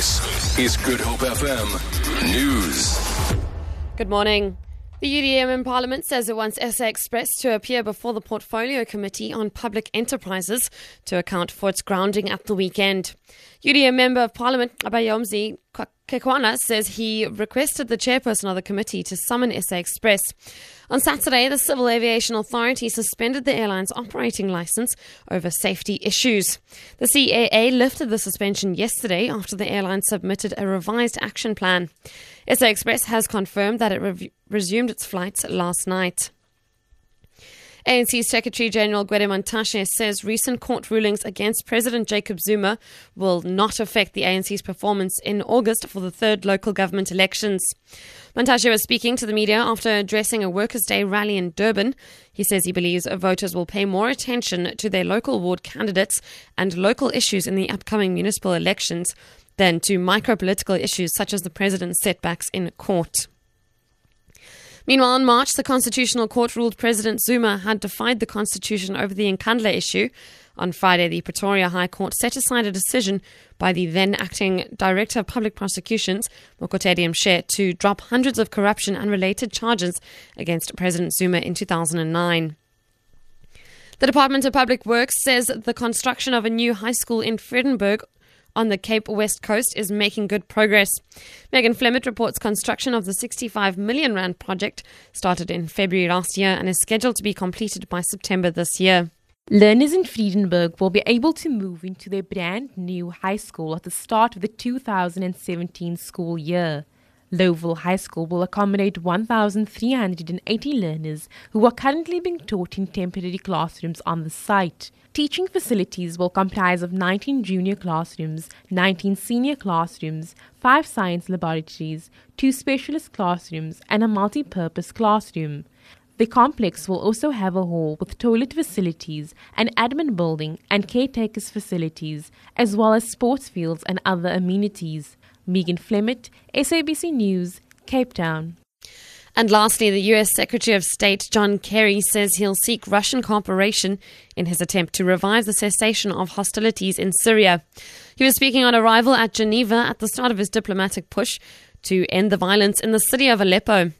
This is Good Hope FM News. Good morning. The UDM in Parliament says it wants SA Express to appear before the Portfolio Committee on Public Enterprises to account for its grounding at the weekend. UDM Member of Parliament Nqabayomzi Kwankwa says he requested the chairperson of the committee to summon SA Express. On Saturday, the Civil Aviation Authority suspended the airline's operating license over safety issues. The CAA lifted the suspension yesterday after the airline submitted a revised action plan. SA Express has confirmed that it re- resumed its flights last night. ANC Secretary General Gwede Mantashe says recent court rulings against President Jacob Zuma will not affect the ANC's performance in August for the third local government elections. Mantashe was speaking to the media after addressing a Workers' Day rally in Durban. He says he believes voters will pay more attention to their local ward candidates and local issues in the upcoming municipal elections than to micro political issues such as the president's setbacks in court. Meanwhile, in March, the Constitutional Court ruled President Zuma had defied the Constitution over the Nkandla issue. On Friday, the Pretoria High Court set aside a decision by the then acting Director of Public Prosecutions, Mokotedi Mpshe, to drop hundreds of corruption and related charges against President Zuma in 2009. The Department of Public Works says the construction of a new high school in Vredenburg on the Cape West Coast is making good progress. Megan Flemett reports construction of the 65 million rand project started in February last year and is scheduled to be completed by September this year. Learners in Vredenburg will be able to move into their brand new high school at the start of the 2017 school year. Louwville High School will accommodate 1,380 learners who are currently being taught in temporary classrooms on the site. Teaching facilities will comprise of 19 junior classrooms, 19 senior classrooms, 5 science laboratories, 2 specialist classrooms, and a multi-purpose classroom. The complex will also have a hall with toilet facilities, an admin building, and caretakers facilities, as well as sports fields and other amenities. Megan Flemett, SABC News, Cape Town. And lastly, the US Secretary of State John Kerry says he'll seek Russian cooperation in his attempt to revive the cessation of hostilities in Syria. He was speaking on arrival at Geneva at the start of his diplomatic push to end the violence in the city of Aleppo.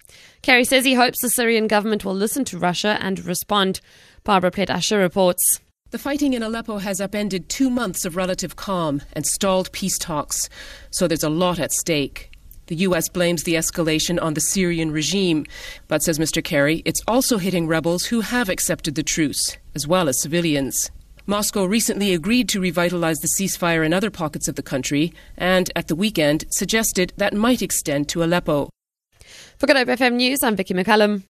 Kerry says he hopes the Syrian government will listen to Russia and respond. Barbara Plett Usher reports. The fighting in Aleppo has upended two months of relative calm and stalled peace talks, so there's a lot at stake. The U.S. blames the escalation on the Syrian regime, but says Mr. Kerry, it's also hitting rebels who have accepted the truce, as well as civilians. Moscow recently agreed to revitalize the ceasefire in other pockets of the country, and at the weekend suggested that might extend to Aleppo. For Good Hope FM News, I'm Vicky McCallum.